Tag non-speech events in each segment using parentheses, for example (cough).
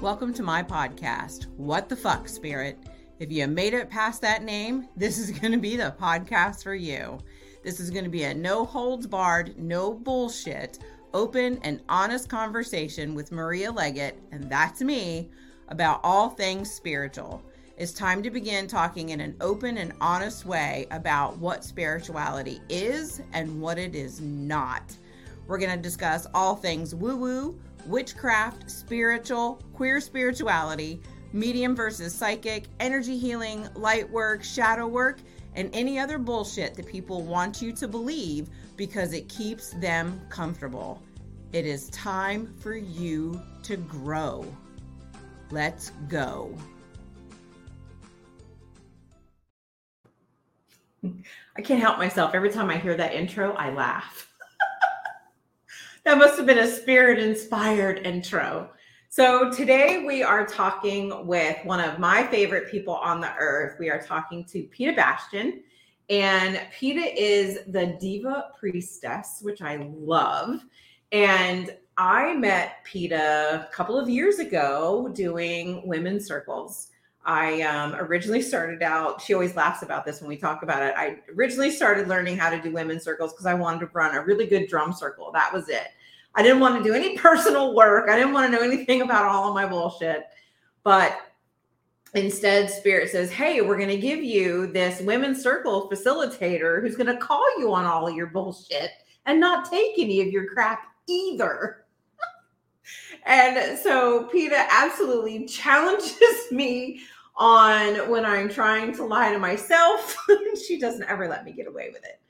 Welcome to my podcast, What the Fuck, Spirit. If you made it past that name, this is going to be the podcast for you. This is going to be a no holds barred, no bullshit, open and honest conversation with Maria Leggett, and that's me, about all things spiritual. It's time to begin talking in an open and honest way about what spirituality is and what it is not. We're going to discuss all things woo woo, witchcraft, spiritual, queer spirituality, medium versus psychic, energy healing, light work, shadow work, and any other bullshit that people want you to believe because it keeps them comfortable. It is time for you to grow. Let's go. I can't help myself. Every time I hear that intro, I laugh. That must have been a spirit inspired intro. So, today we are talking with one of my favorite people on the earth. We are talking to Peta Bastian. And Peta is the Diva Priestess, which I love. And I met Peta a couple of years ago doing women's circles. I um, originally started out, she always laughs about this when we talk about it. I originally started learning how to do women's circles because I wanted to run a really good drum circle. That was it. I didn't want to do any personal work. I didn't want to know anything about all of my bullshit. But instead, Spirit says, Hey, we're going to give you this women's circle facilitator who's going to call you on all of your bullshit and not take any of your crap either. (laughs) and so Peta absolutely challenges (laughs) me on when I'm trying to lie to myself. (laughs) she doesn't ever let me get away with it.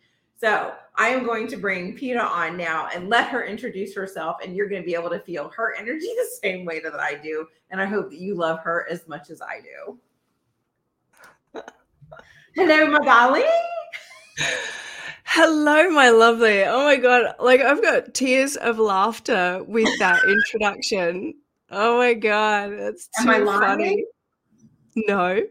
So I am going to bring Peta on now and let her introduce herself, and you're going to be able to feel her energy (laughs) the same way that I do. And I hope that you love her as much as I do. (laughs) Hello, my darling. Hello, my lovely. Oh my god, like I've got tears of laughter with that (laughs) introduction. Oh my god, that's too funny. No.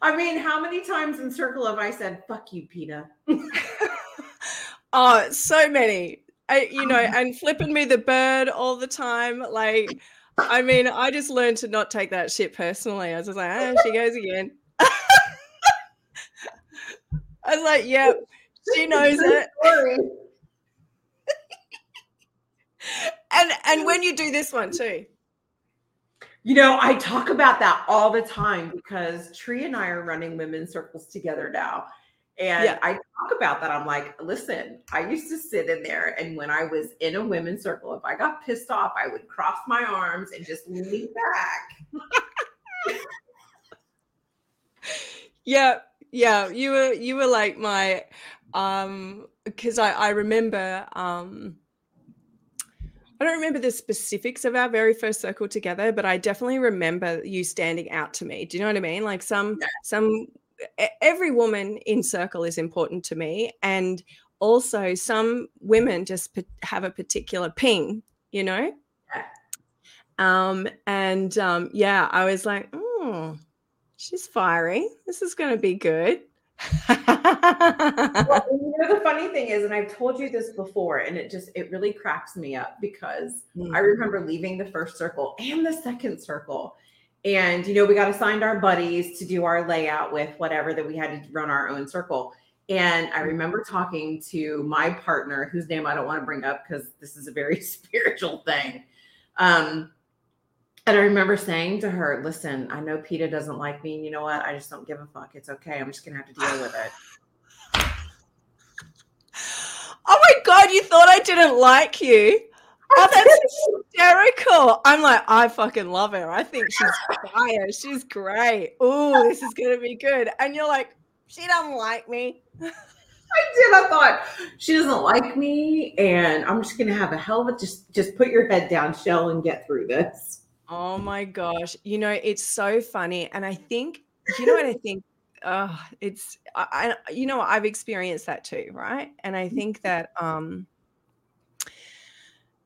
I mean, how many times in circle have I said "fuck you, Peta"? (laughs) oh, so many. I, you know, and flipping me the bird all the time. Like, I mean, I just learned to not take that shit personally. I was just like, ah, she goes again. (laughs) I was like, yeah, she (laughs) knows it. and and when you do this one too. You know, I talk about that all the time because Tree and I are running women's circles together now. And yeah. I talk about that. I'm like, listen, I used to sit in there, and when I was in a women's circle, if I got pissed off, I would cross my arms and just lean back. yeah, yeah. You were you were like my um because I I remember um I don't remember the specifics of our very first circle together, but I definitely remember you standing out to me. Do you know what I mean? Like some yeah. some every woman in circle is important to me and also some women just have a particular ping, you know? Yeah. Um and um yeah, I was like, "Oh, she's fiery. This is going to be good." Well, (laughs) you know the funny thing is, and I've told you this before, and it just it really cracks me up because mm. I remember leaving the first circle and the second circle. And you know, we got assigned our buddies to do our layout with whatever that we had to run our own circle. And I mm. remember talking to my partner, whose name I don't want to bring up because this is a very (laughs) spiritual thing. Um, and I remember saying to her, listen, I know Peta doesn't like me. And you know what? I just don't give a fuck. It's okay. I'm just going to have to deal with it. Oh my God, you thought I didn't like you? Oh, that's hysterical. I'm like, I fucking love her. I think she's fire. She's great. Oh, this is going to be good. And you're like, she doesn't like me. I did. I thought she doesn't like me, and I'm just gonna have a hell of a just just put your head down, shell, and get through this. Oh my gosh. You know, it's so funny. And I think, you know what I think? Oh, it's I, I you know I've experienced that too, right? And I think that um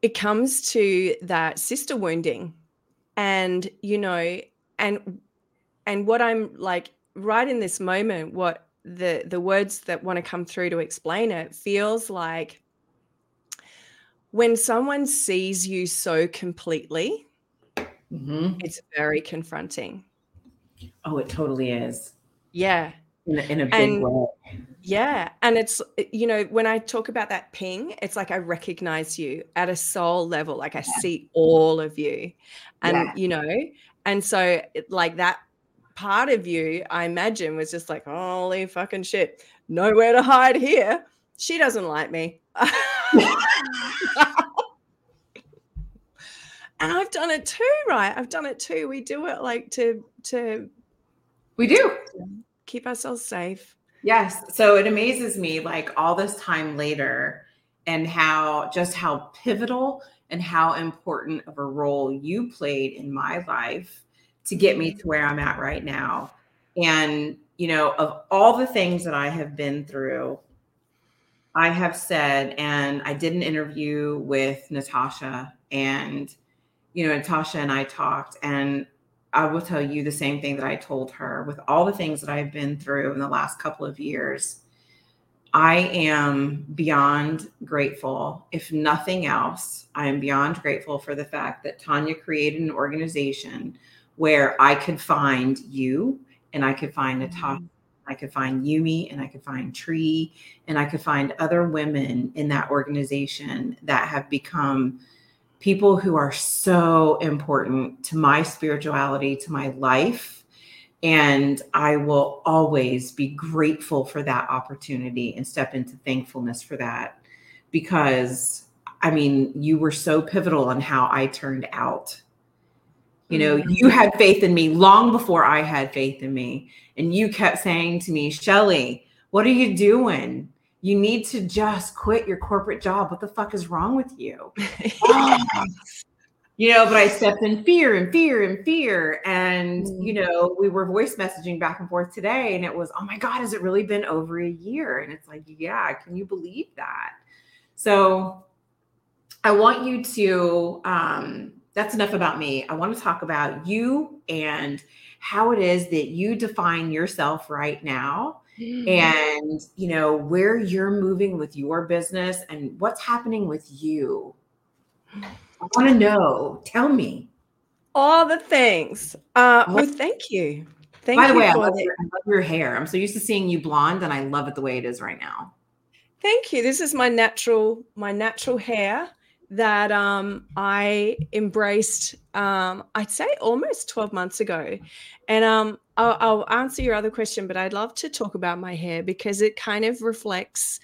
it comes to that sister wounding and you know and and what i'm like right in this moment what the the words that want to come through to explain it feels like when someone sees you so completely, Mhm. it's very confronting. Oh, it totally is. Yeah. In a, in a big And- way. Yeah. And it's, you know, when I talk about that ping, it's like I recognize you at a soul level. Like I see all of you. And, Yeah. you know, and so it- like that part of you, I imagine, was just like, holy fucking shit. Nowhere to hide here. She doesn't like me. (laughs) (laughs) (laughs) and I've done it too, right? I've done it too. We do it like to to We do. keep ourselves safe. Yes. So it amazes me, like all this time later, and how just how pivotal and how important of a role you played in my life to get me to where I'm at right now. And, you know, of all the things that I have been through, I have said, and I did an interview with Natasha, and, you know, Natasha and I talked, and I will tell you the same thing that I told her with all the things that I've been through in the last couple of years. I am beyond grateful. If nothing else, I am beyond grateful for the fact that Tanya created an organization where I could find you and I could find mm-hmm. Natasha, I could find Yumi and I could find Tree and I could find other women in that organization that have become people who are so important to my spirituality, to my life. And I will always be grateful for that opportunity and step into thankfulness for that because I mean, you were so pivotal in how I turned out. You know, Mhm. you had faith in me long before I had faith in me. And you kept saying to me, Shelly, what are you doing? You need to just quit your corporate job. What the fuck is wrong with you? (laughs) you know, but I stepped in fear and fear and fear. And, Mm. you know, we were voice messaging back and forth today, and it was, oh my God, has it really been over a year? And it's like, yeah, can you believe that? So I want you to, um, that's enough about me. I want to talk about you and how it is that you define yourself right now (gasps) and you know where you're moving with your business and what's happening with you i want to know tell me all the things. Uh, well, thank you. Thank by the way I love, your, I love your hair i'm so used to seeing you blonde and i love it the way it is right now Thank you. This is my natural, my natural hair that um, I embraced. Um, I'd say almost twelve months ago, and um, I'll, I'll answer your other question, but I'd love to talk about my hair because it kind of reflects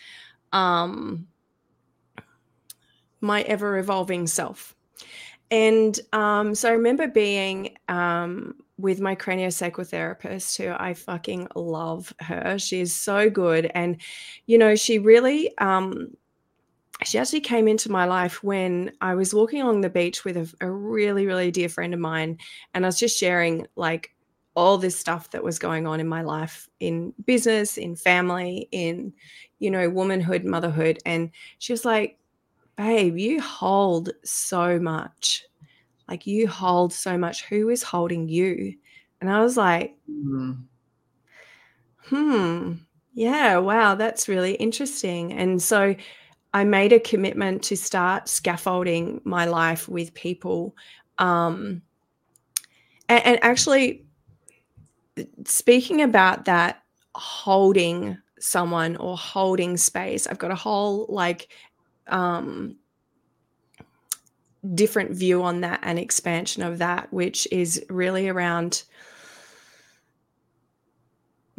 um, my ever evolving self. And um, so I remember being um, with my craniosacral who I fucking love her. She is so good. And, you know, she really, um, she actually came into my life when I was walking along the beach with a, a really, really dear friend of mine. And I was just sharing like all this stuff that was going on in my life in business, in family, in, you know, womanhood, motherhood. And she was like, babe, you hold so much. Like you hold so much. Who is holding you? And I was like, Mm. hmm, yeah, wow, that's really interesting. And so I made a commitment to start scaffolding my life with people. Um, and, and actually, speaking about that, holding someone or holding space, I've got a whole like um, different view on that and expansion of that, which is really around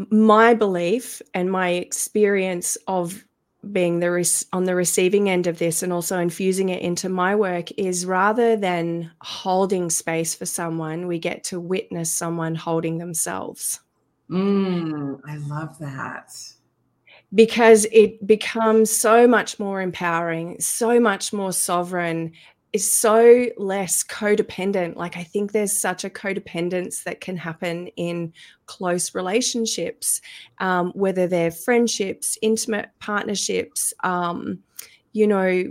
my belief and my experience of being the res- on the receiving end of this and also infusing it into my work is rather than holding space for someone we get to witness someone holding themselves. Mm, i love that. Because it becomes so much more empowering so much more sovereign is so less codependent. Like i think there's such a codependence that can happen in close relationships um, whether they're friendships intimate partnerships um, you know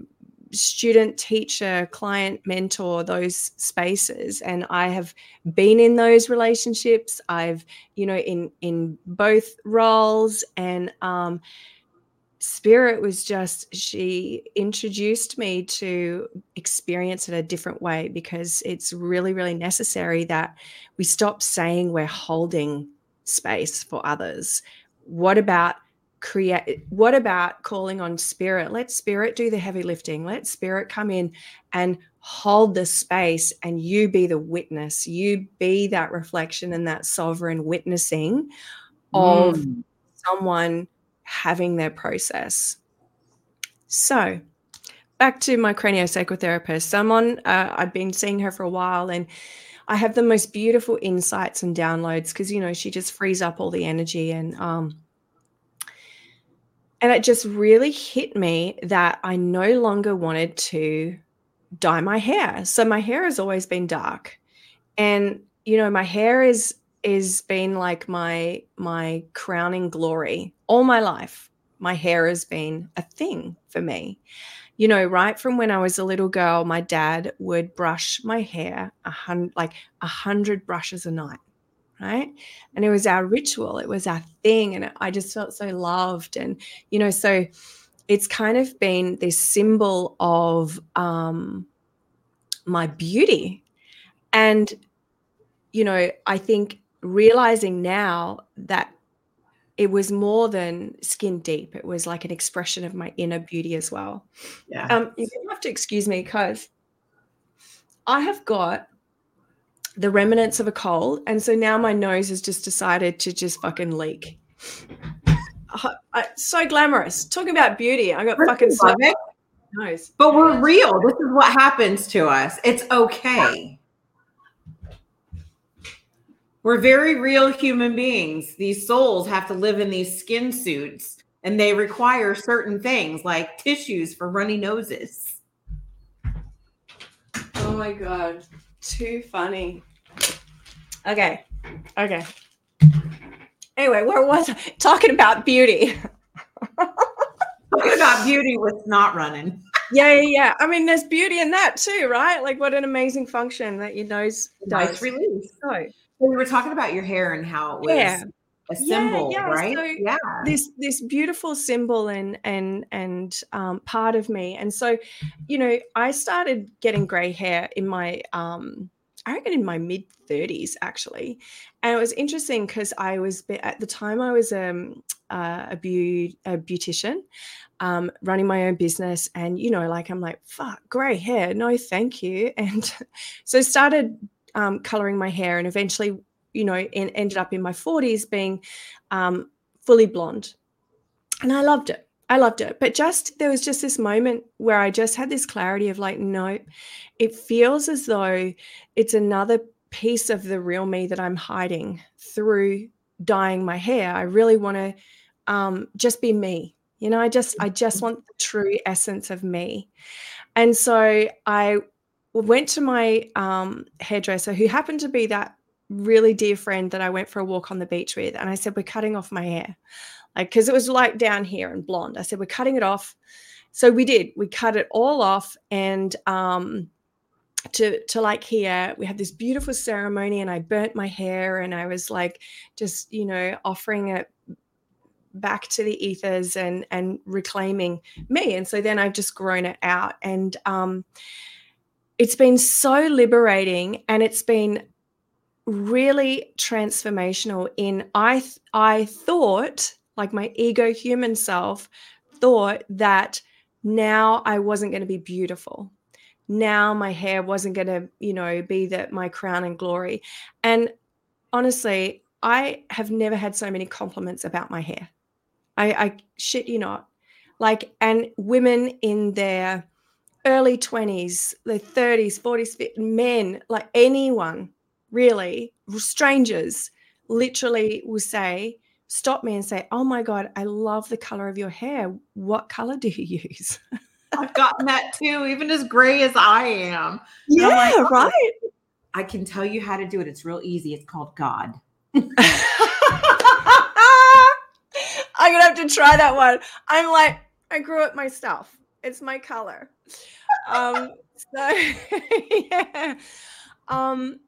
student teacher client mentor those spaces. And i have been in those relationships. I've you know in in both roles. And um spirit was just she introduced me to experience it a different way because it's really really necessary that we stop saying we're holding space for others. What about create what about calling on spirit? Let spirit do the heavy lifting. Let spirit come in and hold the space and you be the witness. You be that reflection and that sovereign witnessing of mm. someone having their process. So, back to my craniosacral therapist. Someone uh, I've been seeing her for a while, and I have the most beautiful insights and downloads because you know she just frees up all the energy and um, and it just really hit me that I no longer wanted to dye my hair. So my hair has always been dark, and you know my hair is is been like my my crowning glory all my life. My hair has been a thing for me. You know right from when i was a little girl my dad would brush my hair a hundred like a hundred brushes a night right? And it was our ritual. It was our thing and i just felt so loved. And you know so it's kind of been this symbol of um my beauty. And you know i think realizing now that it was more than skin deep. It was like an expression of my inner beauty as well. Yeah. Um, you have to excuse me because I have got the remnants of a cold, and so now my nose has just decided to just fucking leak. (sighs) So glamorous. Talking about beauty, I got fucking so (laughs) nose. But we're real. This is what happens to us. It's okay. We're very real human beings. These souls have to live in these skin suits and they require certain things like tissues for runny noses. Oh my God. Too funny. Okay. Okay. Anyway, where was I? Talking about beauty. Talking about beauty with not running. yeah, yeah, yeah. I mean, there's beauty in that too, right? Like, what an amazing function that your nose does. Nice release. So, we were talking about your hair and how it was yeah. a symbol, yeah, yeah. right? So yeah. This this beautiful symbol and and and um, part of me. And so, you know, I started getting gray hair in my um I reckon in my mid 30s actually. And it was interesting because I was at the time I was um, uh, a, beau- a beautician um, running my own business. And, you know, like I'm like, fuck, gray hair. No, thank you. (laughs) And so started um, coloring my hair and eventually, you know, in, ended up in my 40s being um, fully blonde. And I loved it. I loved it. But just there was just this moment where I just had this clarity of like, no, it feels as though it's another piece of the real me that I'm hiding through dyeing my hair. I really want to um, just be me. You know, I just I just want the true essence of me. And so I went to my um, hairdresser, who happened to be that really dear friend that I went for a walk on the beach with. And I said, We're cutting off my hair. Like, because it was like down here and blonde. I said, We're cutting it off. So we did. We cut it all off. And um, to to like here we had this beautiful ceremony and i burnt my hair and i was like just you know offering it back to the ethers and and reclaiming me and so then i've just grown it out and um it's been so liberating and it's been really transformational in i th- i thought like my ego human self thought that now i wasn't going to be beautiful. Now my hair wasn't going to you know be that my crown and glory. And honestly i have never had so many compliments about my hair. I i shit you not. Like and women in their early 20s, the 30s, 40s, men, like anyone really, strangers, literally will say, stop me and say, Oh my God, I love the color of your hair. What color do you use? (laughs) I've gotten that too, even as gray as I am. Yeah, like, oh, right. I can tell you how to do it. It's real easy. It's called God. (laughs) (laughs) I'm gonna have to try that one. I'm like, I grew it myself. It's my color um, (laughs) so yeah. Um,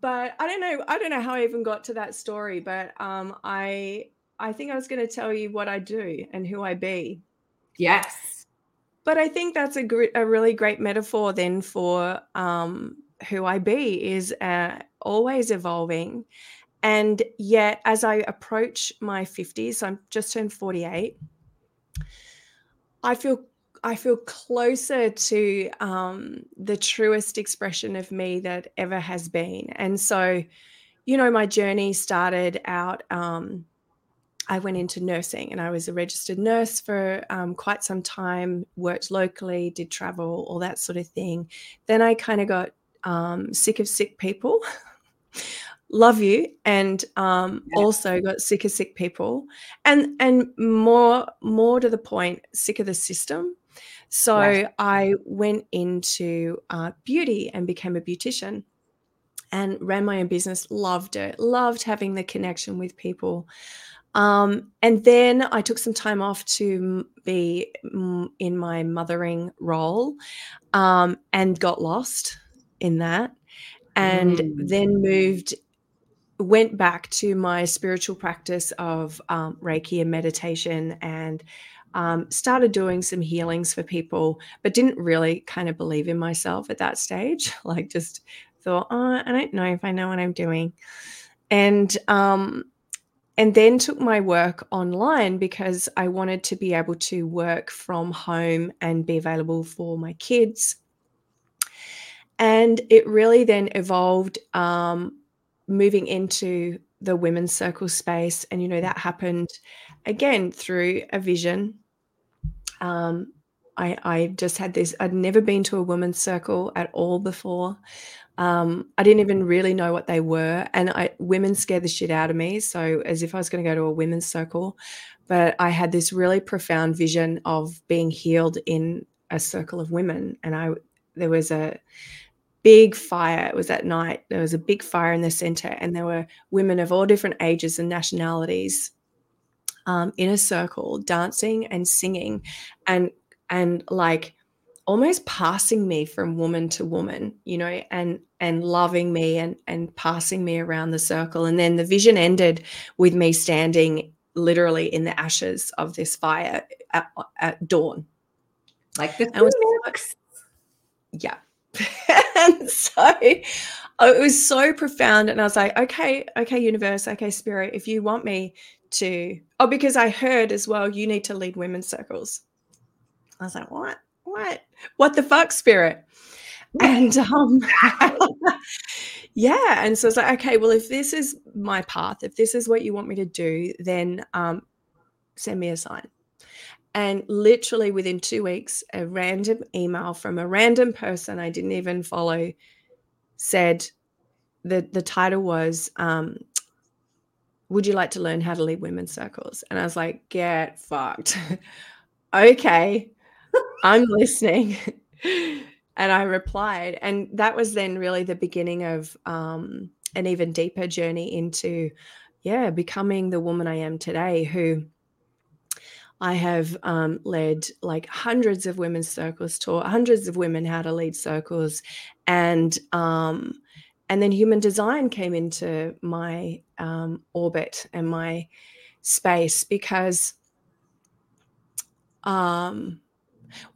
but I don't know. I don't know how I even got to that story, but um, I I think I was going to tell you what I do and who I be. Yes. But I think that's a, gr- a really great metaphor then for um, who I be is uh, always evolving. And yet, as I approach my 50s, I'm just turned 48, I feel I feel closer to um, the truest expression of me that ever has been. And so, you know, my journey started out. Um, I went into nursing and I was a registered nurse for um, quite some time, worked locally, did travel, all that sort of thing. Then I kind of got um, sick of sick people. (laughs) Love you, and um, yeah. also got sick of sick people, and and more more to the point, sick of the system. So I went into uh, beauty and became a beautician and ran my own business. Loved it. Loved having the connection with people. Um, and then I took some time off to be in my mothering role um, and got lost in that. And mm. then moved, went back to my spiritual practice of um, Reiki and meditation and um, started doing some healings for people, but didn't really kind of believe in myself at that stage. (laughs) Like, just thought, oh, I don't know if I know what I'm doing. And, um, and then took my work online because I wanted to be able to work from home and be available for my kids. And it really then evolved um, moving into the women's circle space. And, you know, that happened again through a vision um, I, I just had this, I'd never been to a women's circle at all before. Um, I didn't even really know what they were. And I, women scared the shit out of me. So, as if I was going to go to a women's circle. But I had this really profound vision of being healed in a circle of women. And I, there was a, big fire. It was at night. There was a big fire in the center, and there were women of all different ages and nationalities um, in a circle, dancing and singing, and and like almost passing me from woman to woman, you know, and and loving me and and passing me around the circle. And then the vision ended with me standing literally in the ashes of this fire at, at dawn. Like the was, Yeah. (laughs) and so it was so profound. And I was like, okay, okay, universe, okay, spirit, if you want me to oh because i heard as well you need to lead women's circles. I was like what? What? What the fuck spirit? And (laughs) um (laughs) yeah and so it's like okay well if this is my path if this is what you want me to do then um send me a sign and literally within two weeks a random email from a random person i didn't even follow said that the title was um would you like to learn how to lead women's circles? And I was like, get fucked. (laughs) okay, I'm listening. (laughs) and I replied. And that was then really the beginning of um, an even deeper journey into, yeah, becoming the woman I am today, who I have um, led like hundreds of women's circles, taught hundreds of women how to lead circles, and um, and then human design came into my um, orbit and my space because um,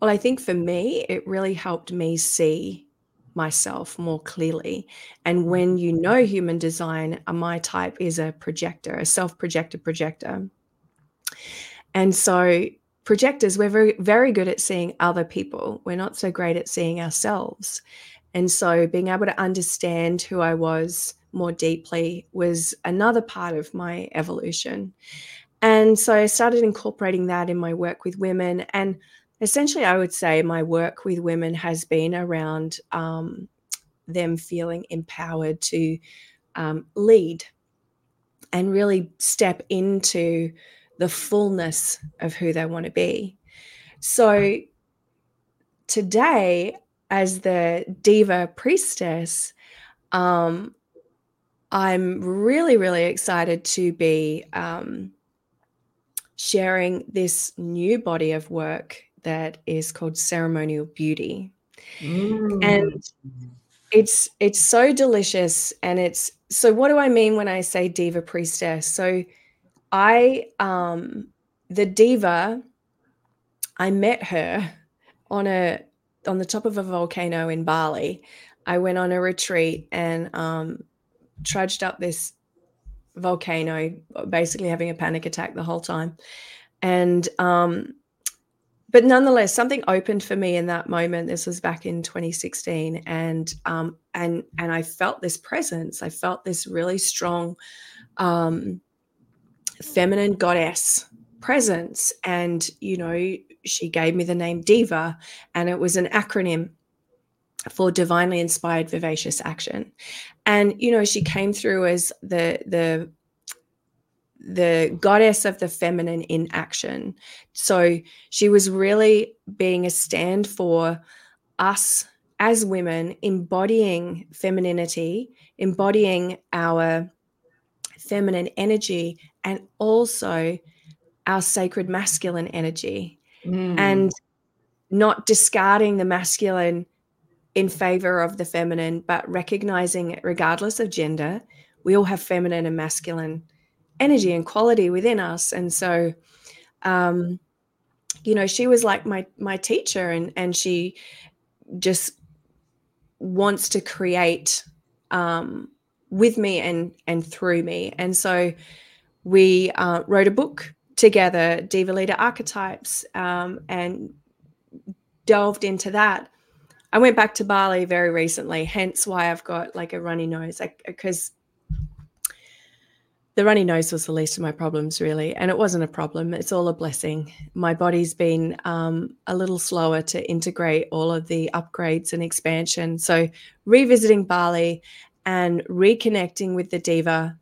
well i think for me it really helped me see myself more clearly. And when you know human design uh, my type is a projector a self-projector projector and so projectors we're very very good at seeing other people we're not so great at seeing ourselves and so being able to understand who I was more deeply was another part of my evolution. And so I started incorporating that in my work with women. And essentially, I would say my work with women has been around um, them feeling empowered to um, lead and really step into the fullness of who they want to be. So today, as the diva priestess, um, I'm really, really excited to be um, sharing this new body of work that is called ceremonial beauty, mm. and it's it's so delicious. And it's so. What do I mean when I say diva priestess? So I um the diva I met her on a on the top of a volcano in Bali. I went on a retreat and um, trudged up this volcano, basically having a panic attack the whole time. And um, but nonetheless, something opened for me in that moment. This was back in 2016, and um, and and I felt this presence. I felt this really strong um, feminine goddess presence, and you know, she gave me the name Diva, and it was an acronym for divinely inspired vivacious action. And you know she came through as the the the goddess of the feminine in action. So she was really being a stand for us as women embodying femininity embodying our feminine energy and also our sacred masculine energy mm. and not discarding the masculine in favor of the feminine, but recognizing regardless of gender, we all have feminine and masculine energy and quality within us. And so, um, you know, she was like my my teacher, and and she just wants to create um, with me and and through me. And so, we uh, wrote a book together, Diva Leader Archetypes, um, and delved into that I went back to Bali very recently, hence why I've got like a runny nose, because the runny nose was the least of my problems, really. And it wasn't a problem, it's all a blessing. My body's been um, a little slower to integrate all of the upgrades and expansion. So, revisiting Bali and reconnecting with the diva.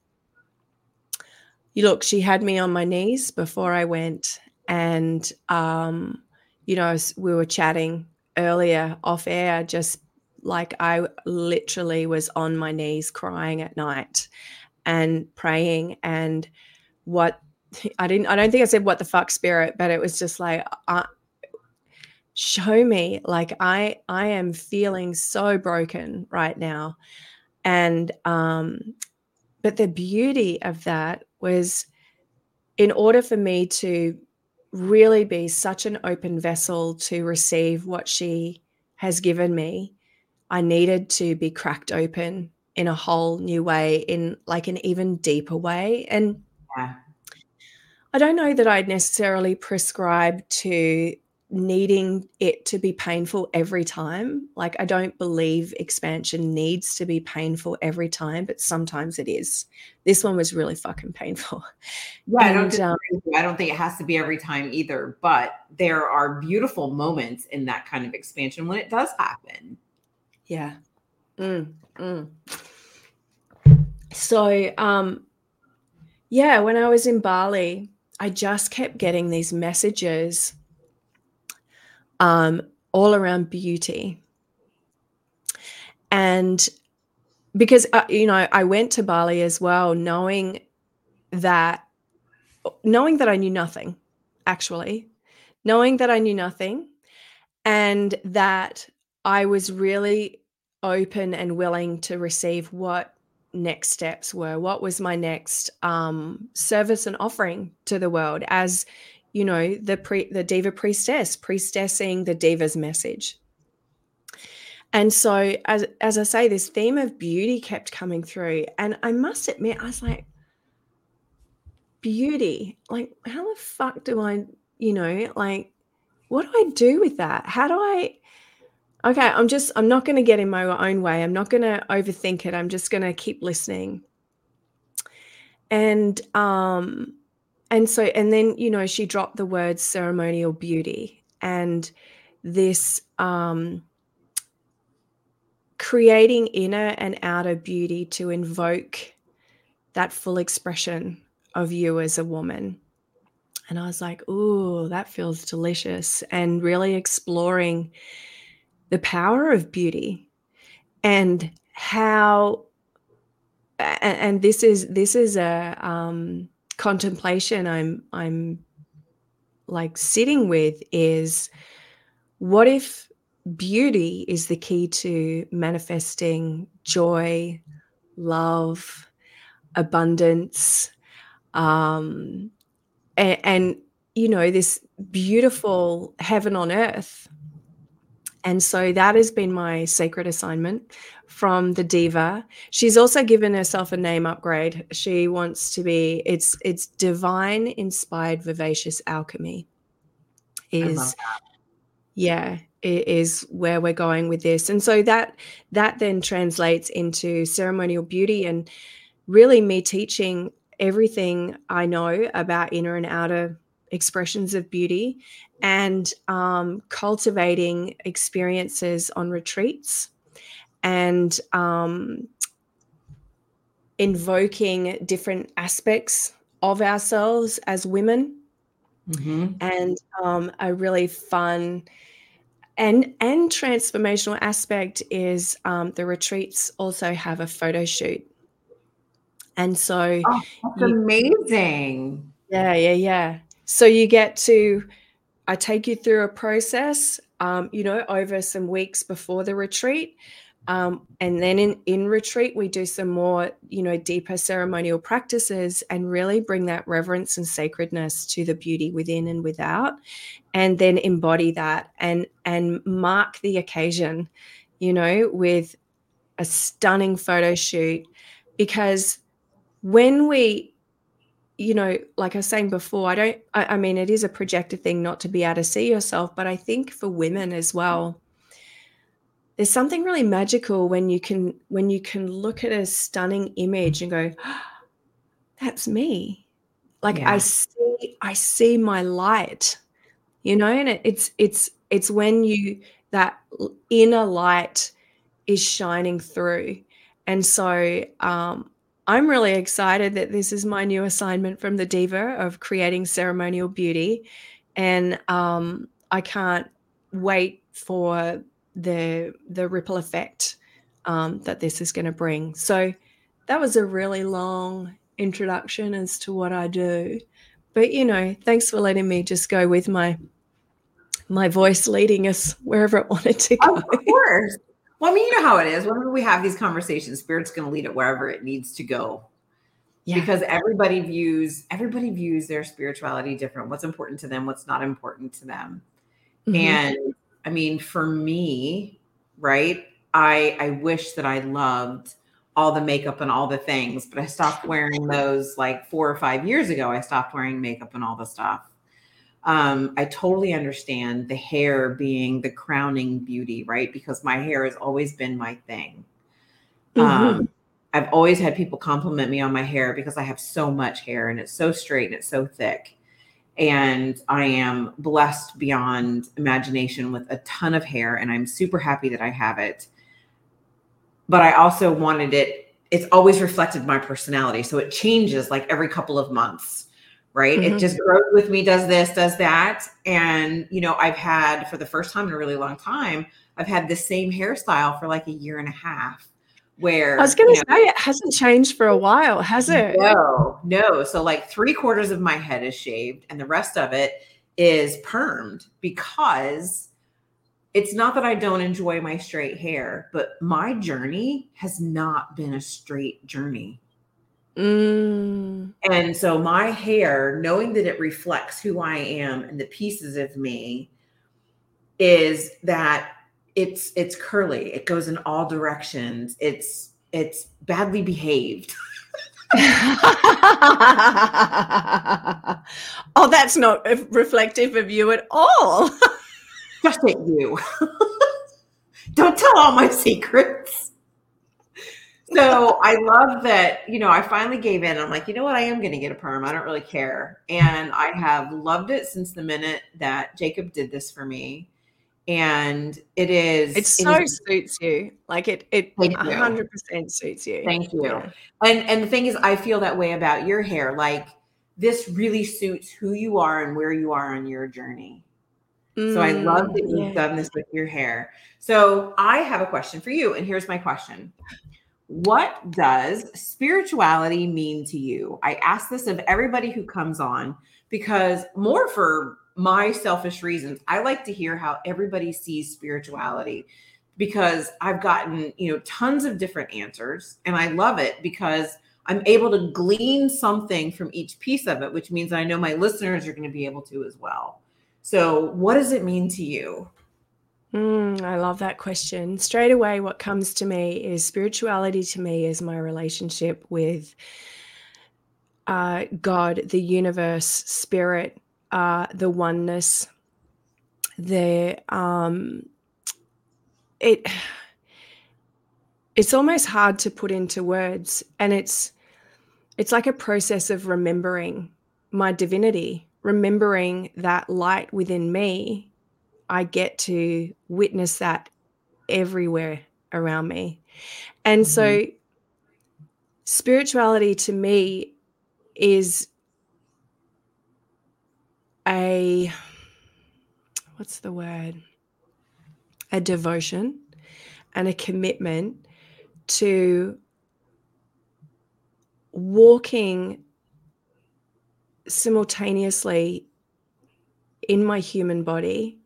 You look, she had me on my knees before I went, and um, you know, we were chatting earlier off air, just like I literally was on my knees crying at night and praying. And what (laughs) I didn't, I don't think I said what the fuck spirit, but it was just like, uh, show me like i i am feeling so broken right now and um but the beauty of that was in order for me to really be such an open vessel to receive what she has given me, I needed to be cracked open in a whole new way, in like an even deeper way. And yeah. I don't know that I'd necessarily prescribe to needing it to be painful every time. Like, I don't believe expansion needs to be painful every time, but sometimes it is. This one was really fucking painful. Yeah, and, I, don't um, I don't think it has to be every time either, but there are beautiful moments in that kind of expansion when it does happen. Yeah. Mm, mm. So, um, yeah, when I was in Bali, I just kept getting these messages um, all around beauty. And because, uh, you know, I went to Bali as well, knowing that, knowing that I knew nothing, actually, knowing that I knew nothing and that I was really open and willing to receive what next steps were what was my next um, service and offering to the world as you know the pre the diva priestess priestessing the diva's message. And so as as i say this theme of beauty kept coming through. And i must admit i was like beauty like how the fuck do i you know like what do i do with that? How do i okay i'm just i'm not going to get in my own way. I'm not going to overthink it. I'm just going to keep listening. And um and so and then you know she dropped the word ceremonial beauty and this um creating inner and outer beauty to invoke that full expression of you as a woman. And i was like ooh that feels delicious and really exploring the power of beauty and how and, this is this is a um contemplation I'm I'm like sitting with is what if beauty is the key to manifesting joy, love, abundance, um, and, and you know this beautiful heaven on earth? And so that has been my sacred assignment from the diva. She's also given herself a name upgrade. She wants to be it's it's divine inspired vivacious alchemy. Is yeah, it is where we're going with this. And so that that then translates into ceremonial beauty and really me teaching everything I know about inner and outer expressions of beauty and um, cultivating experiences on retreats and um, invoking different aspects of ourselves as women mm-hmm. and um, a really fun and and transformational aspect is um, the retreats also have a photo shoot and so oh, that's you, amazing yeah yeah yeah so you get to, I take you through a process, um, you know, over some weeks before the retreat. Um, and then in, in retreat, we do some more, you know, deeper ceremonial practices and really bring that reverence and sacredness to the beauty within and without, and then embody that and and mark the occasion, you know, with a stunning photo shoot. Because when we you know, like I was saying before, I don't, I, I, mean, it is a projector thing not to be able to see yourself, but I think for women as well, there's something really magical when you can, when you can look at a stunning image and go, oh, that's me. Like yeah. I see, I see my light, you know, and it, it's, it's, it's when you, that inner light is shining through. And so, um, I'm really excited that this is my new assignment from the Diva of creating ceremonial beauty. And um, I can't wait for the the ripple effect um, that this is going to bring. So that was a really long introduction as to what I do. But you know, thanks for letting me just go with my my voice leading us wherever it (laughs) wanted to go. Of course. Well, I mean, you know how it is. Whenever we have these conversations, spirit's going to lead it wherever it needs to go. Yeah. Because everybody views everybody views their spirituality different. What's important to them, what's not important to them. Mm-hmm. And I mean, for me, right? I I wish that I loved all the makeup and all the things, but I stopped wearing those like 4 or 5 years ago. I stopped wearing makeup and all the stuff um, I totally understand the hair being the crowning beauty, right? Because my hair has always been my thing. Mm-hmm. Um, I've always had people compliment me on my hair because I have so much hair and it's so straight and it's so thick. And I am blessed beyond imagination with a ton of hair, and I'm super happy that I have it. But I also wanted it, it's always reflected my personality. So it changes like every couple of months right? Mm-hmm. It just grows with me, does this, does that. And, you know, I've had for the first time in a really long time, I've had the same hairstyle for like a year and a half. Where I was going to say know, it hasn't changed for a while, has it? No, no. So, like three quarters of my head is shaved, and the rest of it is permed because it's not that I don't enjoy my straight hair, but my journey has not been a straight journey. Mm. And so my hair, knowing that it reflects who I am and the pieces of me, is that it's it's curly. It goes in all directions. It's it's badly behaved. (laughs) (laughs) oh, that's not reflective of you at all. Just at you. (laughs) Don't tell all my secrets so I love that, you know, I finally gave in. I'm like, you know what? I am going to get a perm. I don't really care. And I have loved it since the minute that Jacob did this for me. And it is it so is, suits you. Like it it hundred percent suits you. Thank you. Yeah. And and the thing is I feel that way about your hair. Like this really suits who you are and where you are on your journey. Mm, so I love that you've yeah. done this with your hair. So I have a question for you. And here's my question what does spirituality mean to you? I ask this of everybody who comes on because more for my selfish reasons, I like to hear how everybody sees spirituality because I've gotten, you know, tons of different answers and I love it because I'm able to glean something from each piece of it, which means I know my listeners are going to be able to as well. So, what does it mean to you? Mm, I love that question. Straight away, what comes to me is spirituality to me is my relationship with uh, God, the universe, spirit, uh, the oneness, the um, it. It's almost hard to put into words, and it's it's like a process of remembering my divinity, remembering that light within me I get to witness that everywhere around me. And mm-hmm. so spirituality to me is a what's the word? A devotion and a commitment to walking simultaneously in my human body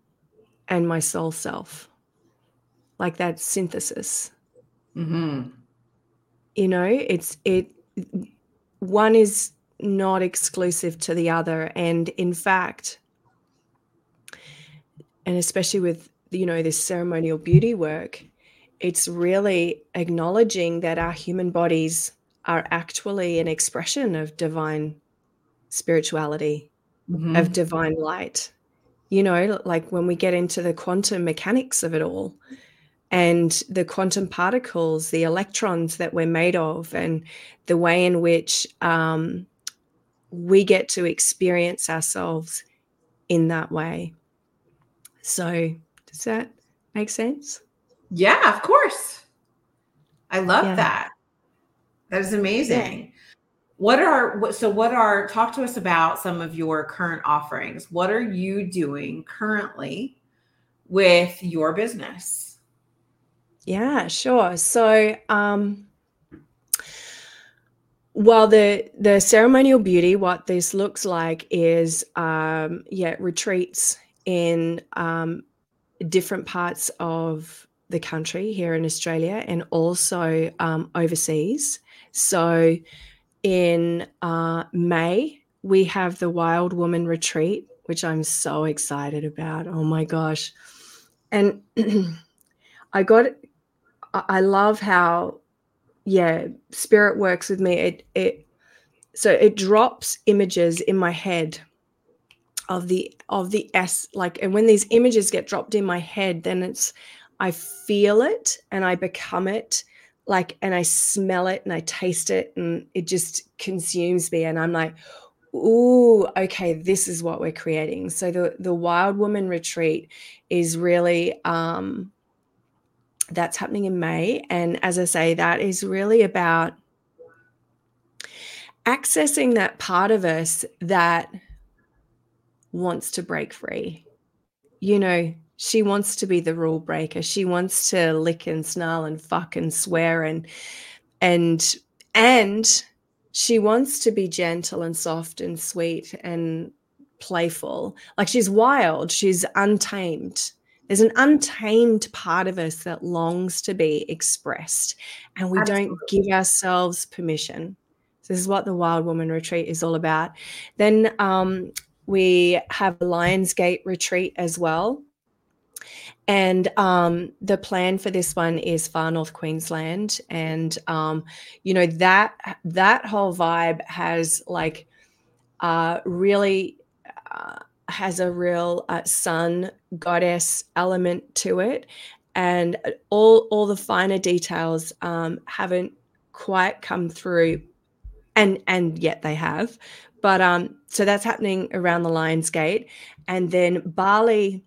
and my soul self like that synthesis mm-hmm. you know it's it one is not exclusive to the other and in fact and especially with you know this ceremonial beauty work it's really acknowledging that our human bodies are actually an expression of divine spirituality mm-hmm. of divine light you know, like when we get into the quantum mechanics of it all and the quantum particles, the electrons that we're made of, and the way in which um, we get to experience ourselves in that way. So, does that make sense? Yeah, of course. I love yeah. that. That is amazing. Yeah what are so what are talk to us about some of your current offerings what are you doing currently with your business yeah sure so um well the the ceremonial beauty what this looks like is um yeah retreats in um different parts of the country here in australia and also um overseas so in uh, May, we have the Wild Woman Retreat, which I'm so excited about. Oh my gosh. And (clears throat) I got, I love how, yeah, spirit works with me. It, it, so it drops images in my head of the of the s like and when these images get dropped in my head then it's i feel it and i become it like and I smell it and I taste it and it just consumes me and I'm like ooh okay this is what we're creating so the the wild woman retreat is really um that's happening in May and as I say that is really about accessing that part of us that wants to break free you know she wants to be the rule breaker. She wants to lick and snarl and fuck and swear and and and she wants to be gentle and soft and sweet and playful. Like she's wild, she's untamed. There's an untamed part of us that longs to be expressed, and we Absolutely. don't give ourselves permission. this is what the Wild Woman Retreat is all about. Then um, we have a Lionsgate retreat as well and um, the plan for this one is far north Queensland, and um, you know that that whole vibe has like uh, really uh, has a real uh, sun goddess element to it, and all all the finer details um, haven't quite come through, and and yet they have. But um, so that's happening around the Lions Gate, and then Bali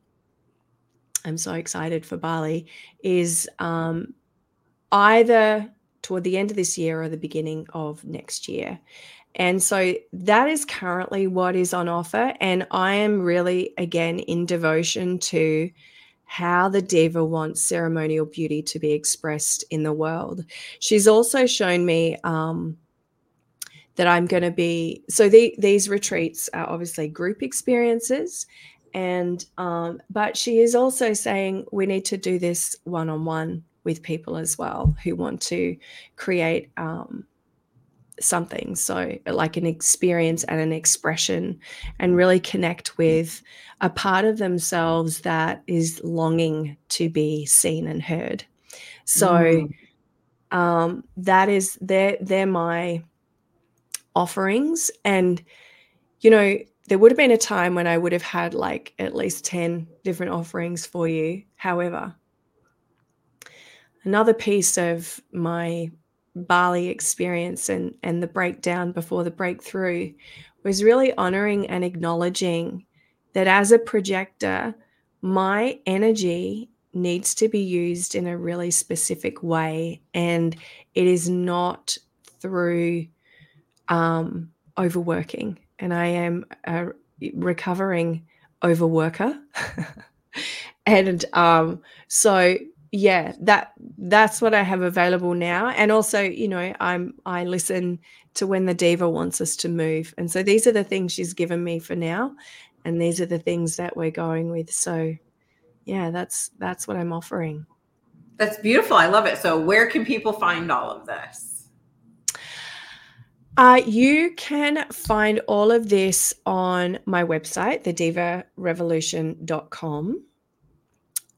I'm so excited for Bali is um, either toward the end of this year or the beginning of next year. And so that is currently what is on offer. And I am really, again, in devotion to how the diva wants ceremonial beauty to be expressed in the world. She's also shown me um, that I'm going to be so the, these retreats are obviously group experiences and um, but she is also saying we need to do this one on one with people as well who want to create um, something. So, like an experience and an expression, and really connect with a part of themselves that is longing to be seen and heard. So, mm. um, that is they're they're my offerings, and you know, there would have been a time when I would have had like at least ten different offerings for you. However, another piece of my Bali experience and and the breakdown before the breakthrough was really honoring and acknowledging that as a projector, my energy needs to be used in a really specific way, and it is not through um, overworking. And I am a recovering overworker, (laughs) and um, so yeah that that's what i have available now. And also you know i'm i listen to when the diva wants us to move. And so these are the things she's given me for now. And these are the things that we're going with. So yeah that's that's what i'm offering. That's beautiful. I love it. So where can people find all of this? Uh, you can find all of this on my website, thedivarevolution.com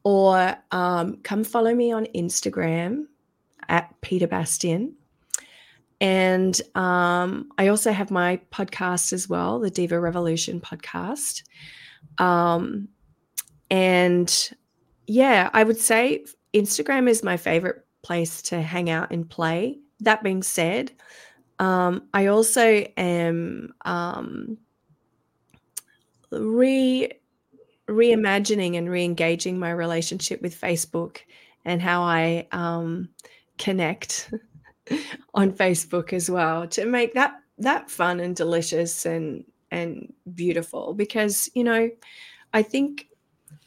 or um, come follow me on Instagram at Peta Bastian. And um, I also have my podcast as well, the Diva Revolution podcast. Um, and yeah, I would say Instagram is my favorite place to hang out and play. That being said, um, I also am um, re reimagining and re-engaging my relationship with Facebook and how I um, connect (laughs) on Facebook as well to make that that fun and delicious and and beautiful because you know I think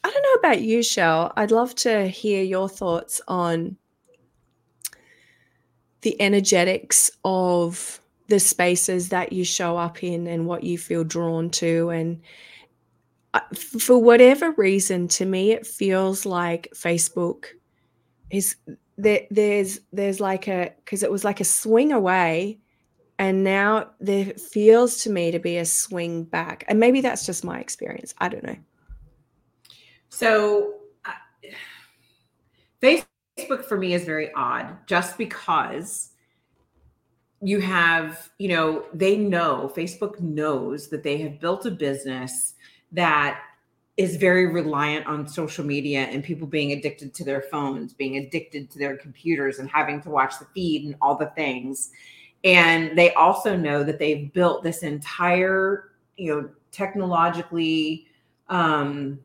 I don't know about you Shell I'd love to hear your thoughts on the energetics of the spaces that you show up in and what you feel drawn to and for whatever reason, to me, it feels like Facebook is there. There's there's like a because it was like a swing away, and now there feels to me to be a swing back, and maybe that's just my experience. I don't know. So, (sighs) Facebook for me is very odd, just because you have you know they know facebook knows that they have built a business that is very reliant on social media and people being addicted to their phones, being addicted to their computers and having to watch the feed and all the things. And they also know that they've built this entire, you know, technologically um,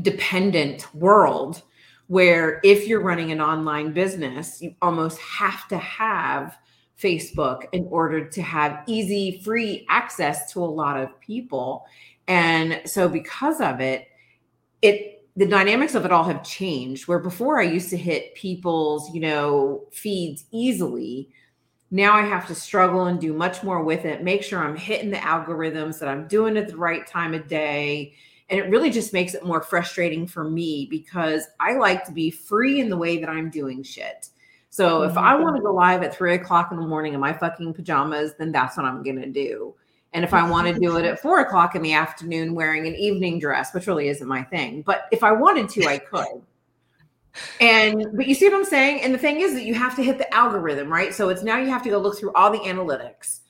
dependent world where if you're running an online business, you almost have to have Facebook in order to have easy, free access to a lot of people. And so because of it, it the dynamics of it all have changed. Where before I used to hit people's, you know, feeds easily. Now I have to struggle and do much more with it, make sure I'm hitting the algorithms that I'm doing at the right time of day. And it really just makes it more frustrating for me because I like to be free in the way that I'm doing shit. So mm-hmm. if I want to go live at three o'clock in the morning in my fucking pajamas, then that's what I'm gonna do. And if I want to do it at four o'clock in the afternoon wearing an evening dress, which really isn't my thing, but if I wanted to, I could. And but you see what I'm saying? And the thing is that you have to hit the algorithm, right? So it's now you have to go look through all the analytics.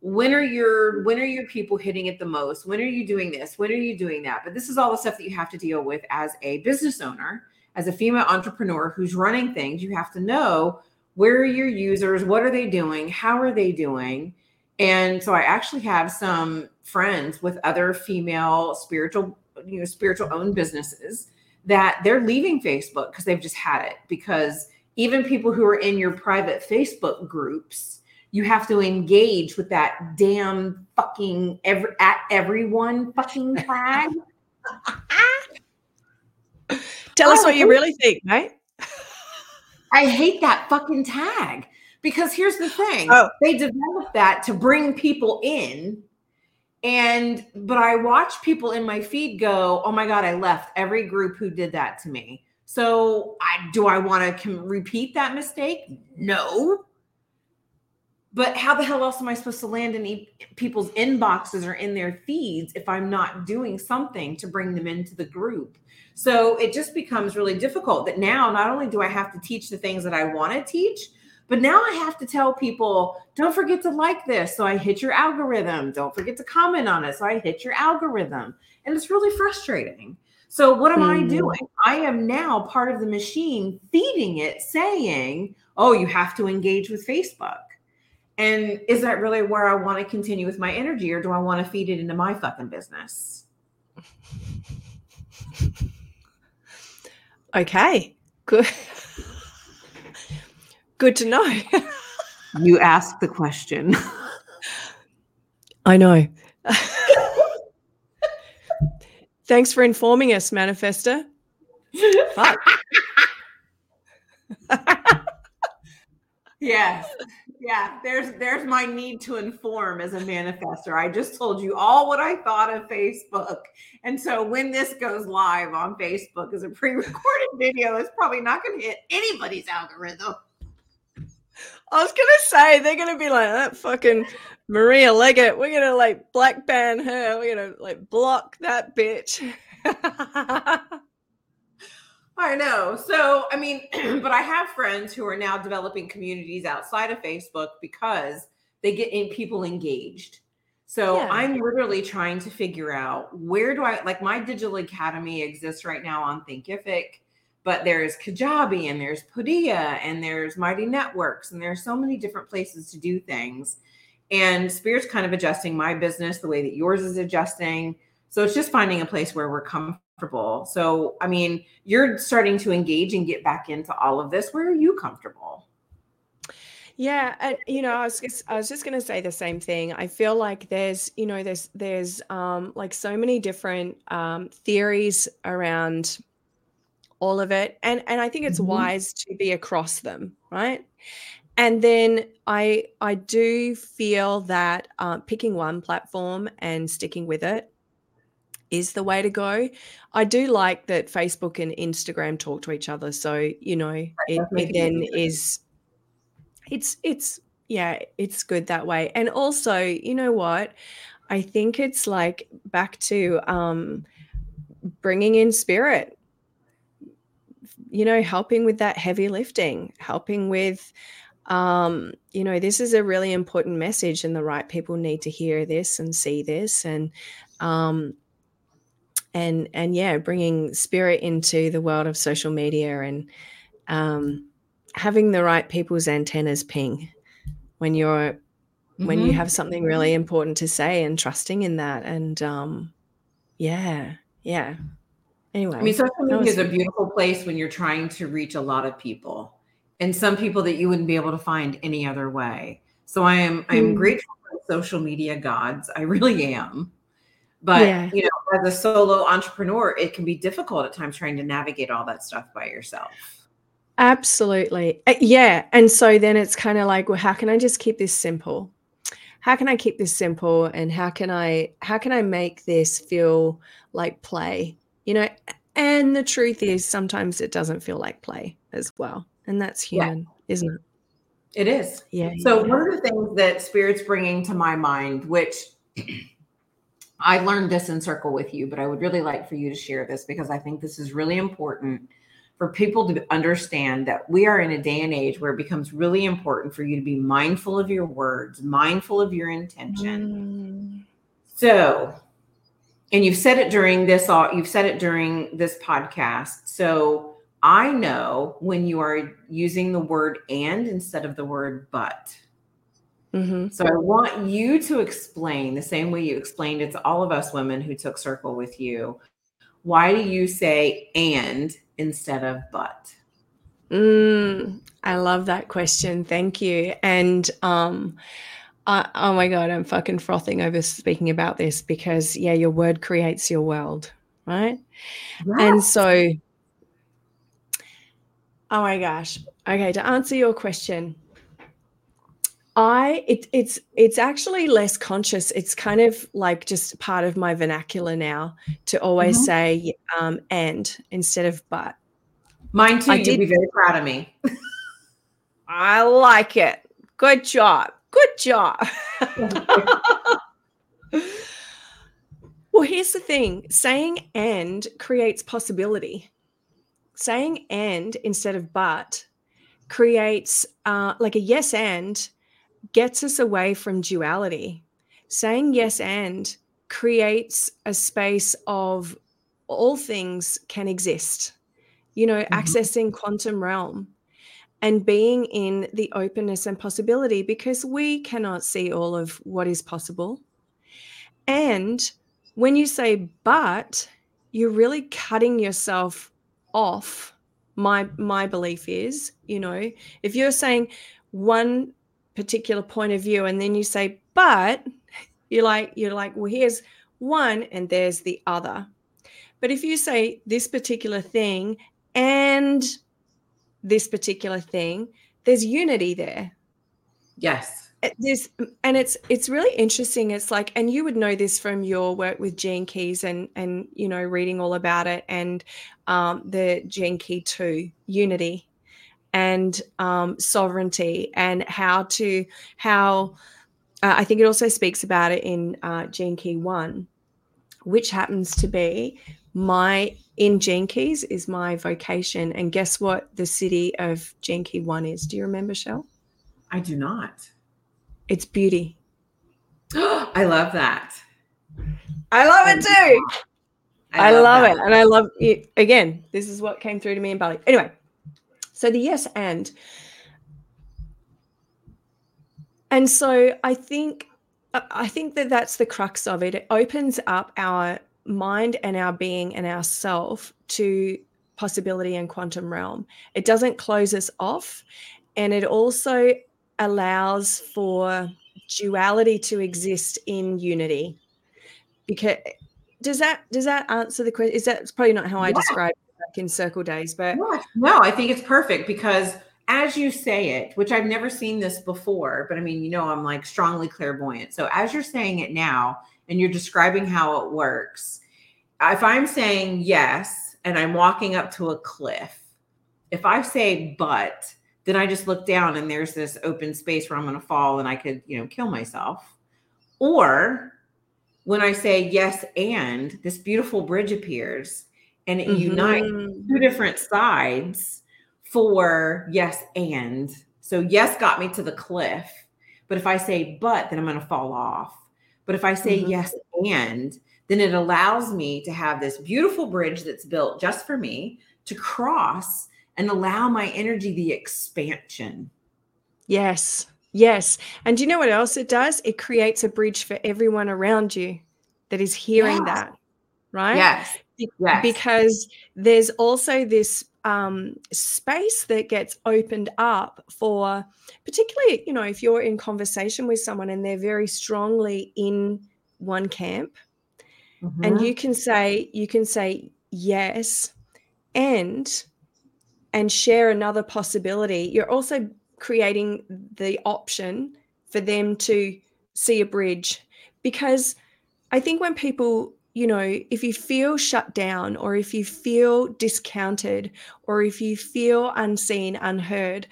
When are your when are your people hitting it the most? When are you doing this? When are you doing that? But this is all the stuff that you have to deal with as a business owner, as a female entrepreneur who's running things. You have to know where are your users, what are they doing, how are they doing? And so I actually have some friends with other female spiritual, you know, spiritual owned businesses that they're leaving Facebook because they've just had it. Because even people who are in your private Facebook groups, you have to engage with that damn fucking every at everyone fucking (laughs) flag. Tell us oh, what you really think, right? I hate that fucking tag. Because here's the thing oh. they developed that to bring people in. And, but I watch people in my feed go, oh my God, I left every group who did that to me. So I do I want to repeat that mistake? No. but how the hell else am I supposed to land in e- people's inboxes or in their feeds if I'm not doing something to bring them into the group? So it just becomes really difficult that now not only do I have to teach the things that I want to teach, but now I have to tell people, don't forget to like this. So I hit your algorithm. Don't forget to comment on it. So I hit your algorithm. And it's really frustrating. So what am mm. I doing? I am now part of the machine feeding it saying, oh, you have to engage with Facebook. And is that really where I want to continue with my energy or do I want to feed it into my fucking business? (laughs) okay. Good. (laughs) Good to know. (laughs) you asked the question. I know. (laughs) Thanks for informing us, Manifestor. Fuck. (laughs) yes. Yeah, there's there's my need to inform as a manifestor. I just told you all what I thought of Facebook. And so when this goes live on Facebook as a pre-recorded video, it's probably not going to hit anybody's algorithm. I was gonna say they're gonna be like that fucking Maria Leggett. We're gonna like black ban her. We're gonna like block that bitch. (laughs) I know. So, I mean, (clears throat) but I have friends who are now developing communities outside of Facebook because they get in people engaged. So yeah. I'm literally trying to figure out where do I like my digital academy exists right now on Thinkific but there's Kajabi and there's Podia and there's Mighty Networks and there's so many different places to do things. And Spirit's kind of adjusting my business the way that yours is adjusting. So it's just finding a place where we're comfortable. So, I mean, you're starting to engage and get back into all of this. Where are you comfortable? Yeah, and you know, I was just, I was just going to say the same thing. I feel like there's, you know, there's there's um like so many different um theories around all of it and and i think it's mm-hmm. wise to be across them right? And then i i do feel that uh, picking one platform and sticking with it is the way to go. I do like that facebook and instagram talk to each other so you know it, it then is it's it's yeah it's good that way. And also you know what? I think it's like back to um bringing in spirit you know, helping with that heavy lifting, helping with, um, you know, this is a really important message, and the right people need to hear this and see this, and, um, and and yeah, bringing spirit into the world of social media and um, having the right people's antennas ping when you're mm-hmm. when you mm-hmm. have something really important to say and trusting in that and um, yeah yeah Anyway, I mean, social media is a beautiful place when you're trying to reach a lot of people and some people that you wouldn't be able to find any other way. So I am I am mm. grateful for social media gods. I really am. But yeah. you know, as a solo entrepreneur, it can be difficult at times trying to navigate all that stuff by yourself. Absolutely. Uh, yeah. And so then it's kind of like, well, how can I just keep this simple? How can I keep this simple and how can I how can I make this feel like play? You know and the truth is sometimes it doesn't feel like play as well and that's human yeah. isn't it it is yeah so yeah. one of the things that spirit's bringing to my mind which (clears throat) i learned this in circle with you but i would really like for you to share this because i think this is really important for people to understand that we are in a day and age where it becomes really important for you to be mindful of your words mindful of your intention mm. so and you've said it during this all you've said it during this podcast. So i know when you are using the word and instead of the word but. Mm-hmm. so i want you to explain the same way you explained it to all of us women who took circle with you why do you say and instead of but mm, i love that question. Thank you. And um uh, oh my god, I'm fucking frothing over speaking about this because yeah, your word creates your world, right? Yes. And so, oh my gosh. Okay, to answer your question, I it, it's it's actually less conscious. It's kind of like just part of my vernacular now to always mm-hmm. say um, and instead of but. Mine too. I You'd did, be very proud of me. (laughs) I like it. Good job. Good job. well, here's the thing saying and creates possibility. Saying and instead of but creates uh, like a yes and gets us away from duality. Saying yes and creates a space of all things can exist, you know, mm-hmm. accessing quantum realm and being in the openness and possibility because we cannot see all of what is possible. And when you say but, you're really cutting yourself off. My my belief is, you know, if you're saying one particular point of view and then you say but, you're like you're like, well, here's one and there's the other. But if you say this particular thing and this particular thing, there's unity there. Yes. There's and it's it's really interesting. It's like, and you would know this from your work with Gene Keys and and you know reading all about it and um, the Gene Key two unity and um, sovereignty and how to how uh, I think it also speaks about it in uh, Gene Key one, which happens to be my in Gene is my vocation. And guess what the Siddhi of Key 1 is? Do you remember, Shell? I do not. It's beauty. (gasps) I love that. I love it too. I, I love, love it. And I love it. Again, this is what came through to me in Bali. Anyway, so the yes and. And so I think I think that that's the crux of it. It opens up our mind and our being and our self to possibility and quantum realm. It doesn't close us off. And it also allows for duality to exist in unity. Because does that does that answer the question? Is that it's probably not how I yeah. describe it in circle days, but no, I think it's perfect because as you say it, which I've never seen this before, but I mean, you know, I'm like strongly clairvoyant. So as you're saying it now, and you're describing how it works, if I'm saying yes and I'm walking up to a cliff, if I say but, then I just look down and there's this open space where I'm going to fall and I could, you know, kill myself. Or when I say yes and this beautiful bridge appears and it mm-hmm. unites two different sides for yes and. So yes got me to the cliff, but if I say but, then I'm going to fall off. But if I say mm-hmm. yes and, then it allows me to have this beautiful bridge that's built just for me to cross and allow my energy the expansion. Yes. Yes. And do you know what else it does? It creates a bridge for everyone around you that is hearing that. Right? Yes. yes. Because there's also this um, space that gets opened up for, particularly, you know, if you're in conversation with someone and they're very strongly in one camp, mm-hmm. and you can say you can say yes, and and share another possibility. You're also creating the option for them to see a bridge because I think when people you know, if you feel shut down or if you feel discounted or if you feel unseen, unheard,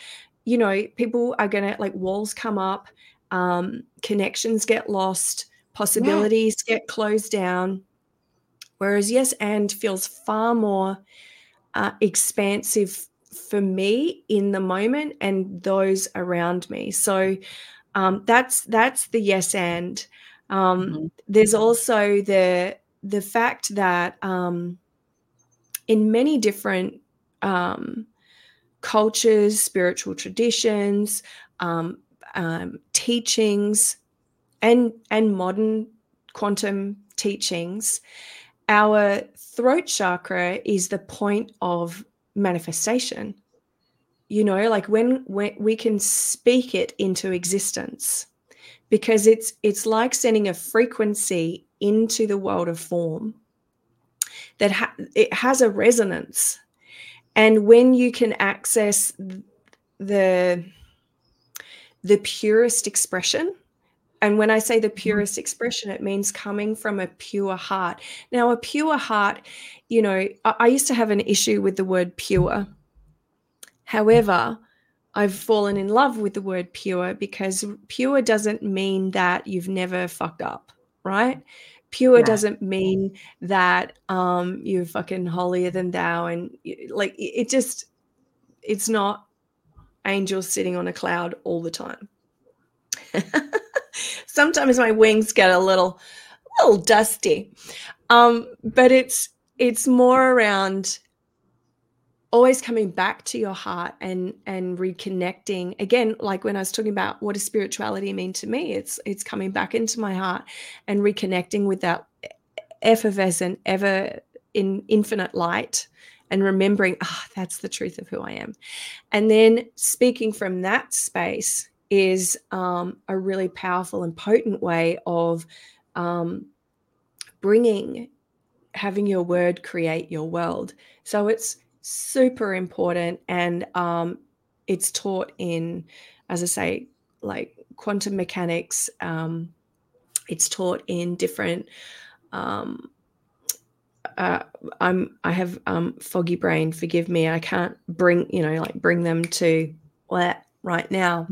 you know, people are going to like walls come up, um, connections get lost, possibilities yeah. get closed down. Whereas yes and feels far more uh, expansive for me in the moment and those around me. So um, that's that's the yes and. Um, mm-hmm. There's also the the fact that um, in many different um, cultures, spiritual traditions, um, um, teachings, and and modern quantum teachings, our throat chakra is the point of manifestation. You know, like when, when we can speak it into existence because it's it's like sending a frequency into the world of form that ha- it has a resonance. And when you can access the the purest expression and when i say the mm-hmm. purest expression it means coming from a pure heart. Now a pure heart you know i, I used to have an issue with the word pure. However I've fallen in love with the word pure because pure doesn't mean that you've never fucked up, right? Pure yeah. doesn't mean that um, you're fucking holier than thou, and like it just, it's not angels sitting on a cloud all the time. (laughs) Sometimes my wings get a little, a little dusty, um, but it's it's more around always coming back to your heart and and reconnecting. Again like when i was talking about what does spirituality mean to me it's it's coming back into my heart and reconnecting with that effervescent ever in infinite light and remembering ah oh, that's the truth of who i am. And then speaking from that space is um, a really powerful and potent way of um, bringing having your word create your world. So it's super important and um, it's taught in as i say like quantum mechanics um, it's taught in different um, uh, i'm i have um, foggy brain forgive me i can't bring you know like bring them to right now.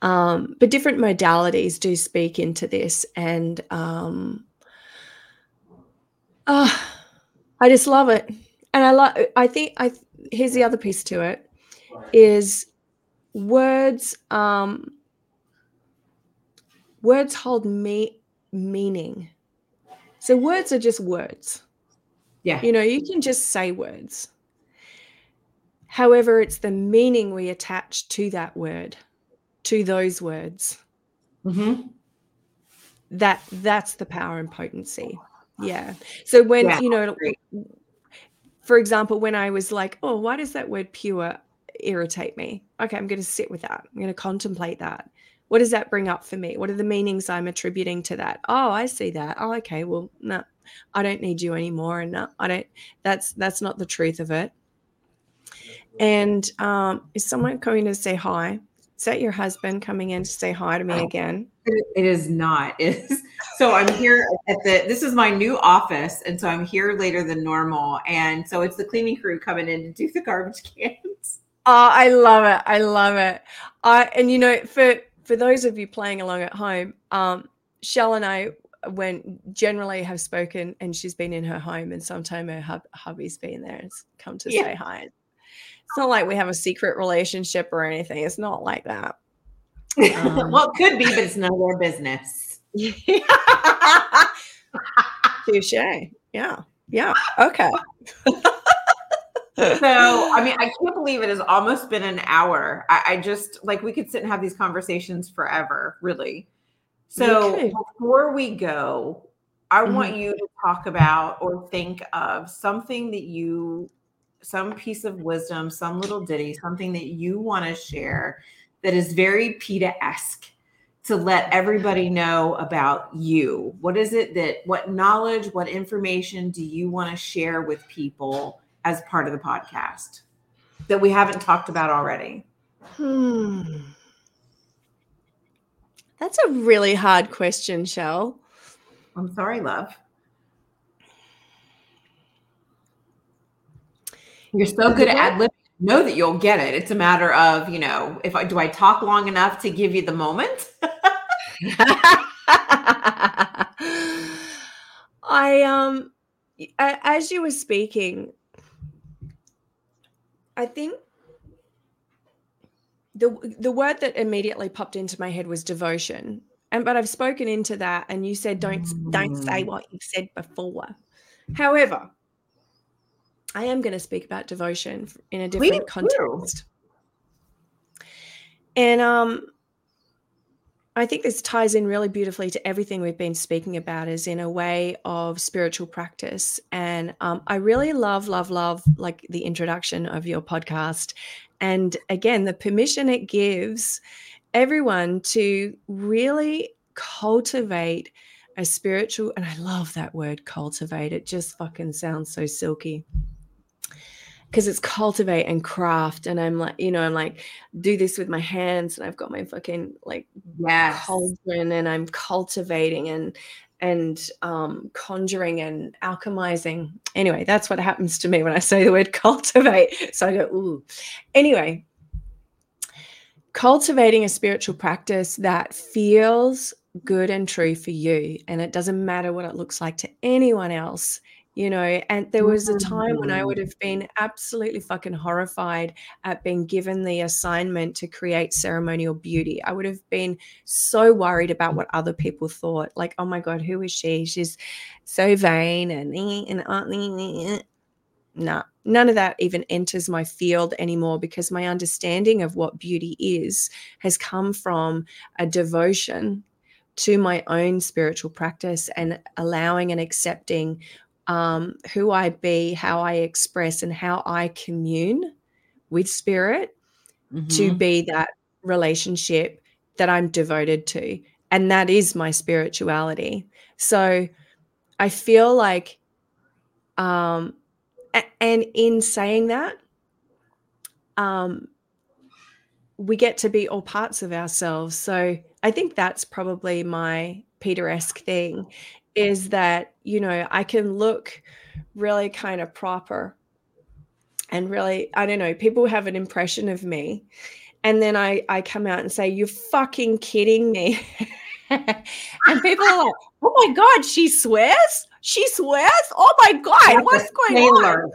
Um, but different modalities do speak into this and um, oh, i just love it and I like. I think I here's the other piece to it is words. Um, words hold me meaning. So words are just words. Yeah. You know, you can just say words. However, it's the meaning we attach to that word, to those words. Mm-hmm. That that's the power and potency. Yeah. So when yeah, you know, for example, when I was like, oh, why does that word pure irritate me? Okay, I'm going to sit with that. I'm going to contemplate that. What does that bring up for me? What are the meanings I'm attributing to that? Oh, I see that. Oh, okay. Well, no, I don't need you anymore. And no, I don't, that's, that's not the truth of it. And um, is someone coming to say hi? Is that your husband coming in to say hi to me oh, again? It is not. (laughs) Is so I'm here at the this is my new office, and so I'm here later than normal. And so it's the cleaning crew coming in to do the garbage (laughs) cans. Oh, I love it. I love it. I and you know, for for those of you playing along at home, um, Shell and I when generally have spoken and she's been in her home and sometime her hub, hubby's been there and come to yeah. say hi it's not like we have a secret relationship or anything. It's not like that. Um, (laughs) well, it could be, but it's none of their business. (laughs) Touche. Yeah. Yeah. Okay. so I mean, I can't believe it has almost been an hour. I, I, just like we could sit and have these conversations forever, really. So before we go, I mm-hmm. want you to talk about or think of something that you some piece of wisdom, some little ditty, something that you want to share that is very Peta esque to let everybody know about you. What is it that, what knowledge, what information do you want to share with people as part of the podcast that we haven't talked about already? Hmm. That's a really hard question, Shell. I'm sorry, love. You're so good at ad lib. Know that you'll get it. It's a matter of you know if I do I talk long enough to give you the moment. (laughs) I um as you were speaking, I think the the word that immediately popped into my head was devotion. And but I've spoken into that and you said don't don't say mm. what you've said before. However, I am going to speak about devotion in a different context. And um, I think this ties in really beautifully to everything we've been speaking about, is in a way of spiritual practice. And um, I really love, love, love like the introduction of your podcast. And again, the permission it gives everyone to really cultivate a spiritual, and I love that word cultivate. It just fucking sounds so silky because it's cultivate and craft and i'm like you know i'm like do this with my hands and i've got my fucking like yeah cauldron and i'm cultivating and and um, conjuring and alchemizing. Anyway that's what happens to me when i say the word (laughs) cultivate. So i go ooh. Anyway cultivating a spiritual practice that feels good and true for you and it doesn't matter what it looks like to anyone else you know and there was a mm-hmm, time when i mm-hmm. would mm. have been absolutely fucking horrified at being given the assignment to create ceremonial beauty. I would have been so worried about what other people thought like oh my god who is she? She's so vain and eh, and uh, eh, eh, nah, none of that even enters my field anymore because my understanding of what beauty is has come from a devotion to my own spiritual practice and allowing and accepting um, who I be, how I express, and how I commune with spirit mm-hmm. to be that relationship that I'm devoted to. And that is my spirituality. So I feel like um, and in saying that, um, we get to be all parts of ourselves. So I think that's probably my Peta-esque thing is that, you know, I can look really kind of proper and really, I don't know, people have an impression of me. And then I, I come out and say, You're fucking kidding me. (laughs) and people are like, Oh my God, she swears? She swears? Oh my God, what's going on?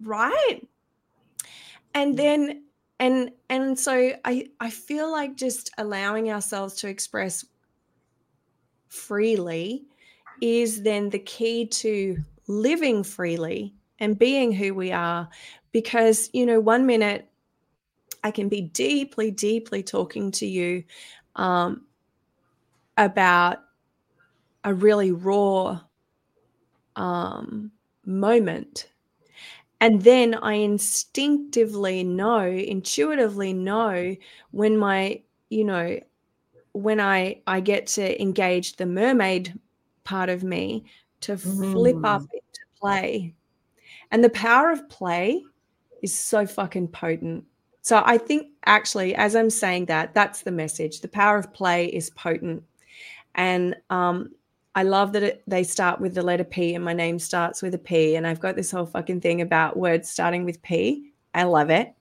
Right. And then and and so I I feel like just allowing ourselves to express freely is then the key to living freely and being who we are because you know one minute I can be deeply deeply talking to you um, about a really raw um, moment. And then I instinctively know, intuitively know when my, you know, when I I get to engage the mermaid part of me to flip up mm. into play. And the power of play is so fucking potent. So I think actually, as I'm saying that, that's the message. The power of play is potent. And um, I love that it, they start with the letter P and my name starts with a P. And I've got this whole fucking thing about words starting with P. I love it.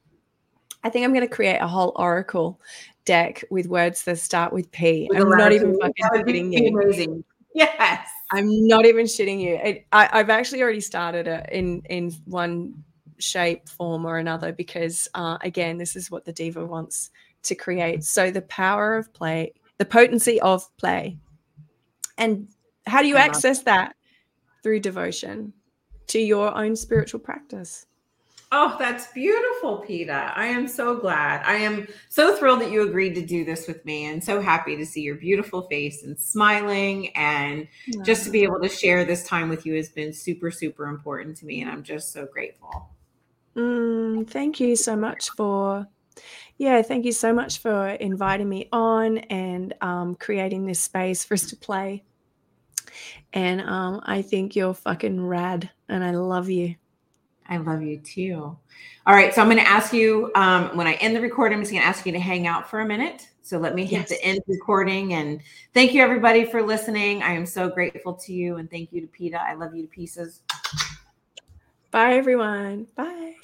I think I'm going to create a whole oracle deck with words that start with P. I'm not even fucking kidding you. Amazing. Yes. I'm not even shitting you. It, I, have actually already started it in in one shape, form, or another because uh, again, this is what the diva wants to create. So the power of play, the potency of play, and how do you access that? Through devotion to your own spiritual practice. Oh, that's beautiful, Peta. I am so glad. I am so thrilled that you agreed to do this with me and so happy to see your beautiful face and smiling. And yeah. just to be able to share this time with you has been super, super important to me. And I'm just so grateful. Mm, thank you so much for, yeah, thank you so much for inviting me on and um, creating this space for us to play. And um, I think you're fucking rad and I love you. I love you too. All right. So I'm going to ask you um, when I end the recording, I'm just going to ask you to hang out for a minute. So let me hit yes. the end recording and thank you everybody for listening. I am so grateful to you and thank you to Peta. I love you to pieces. Bye everyone. Bye.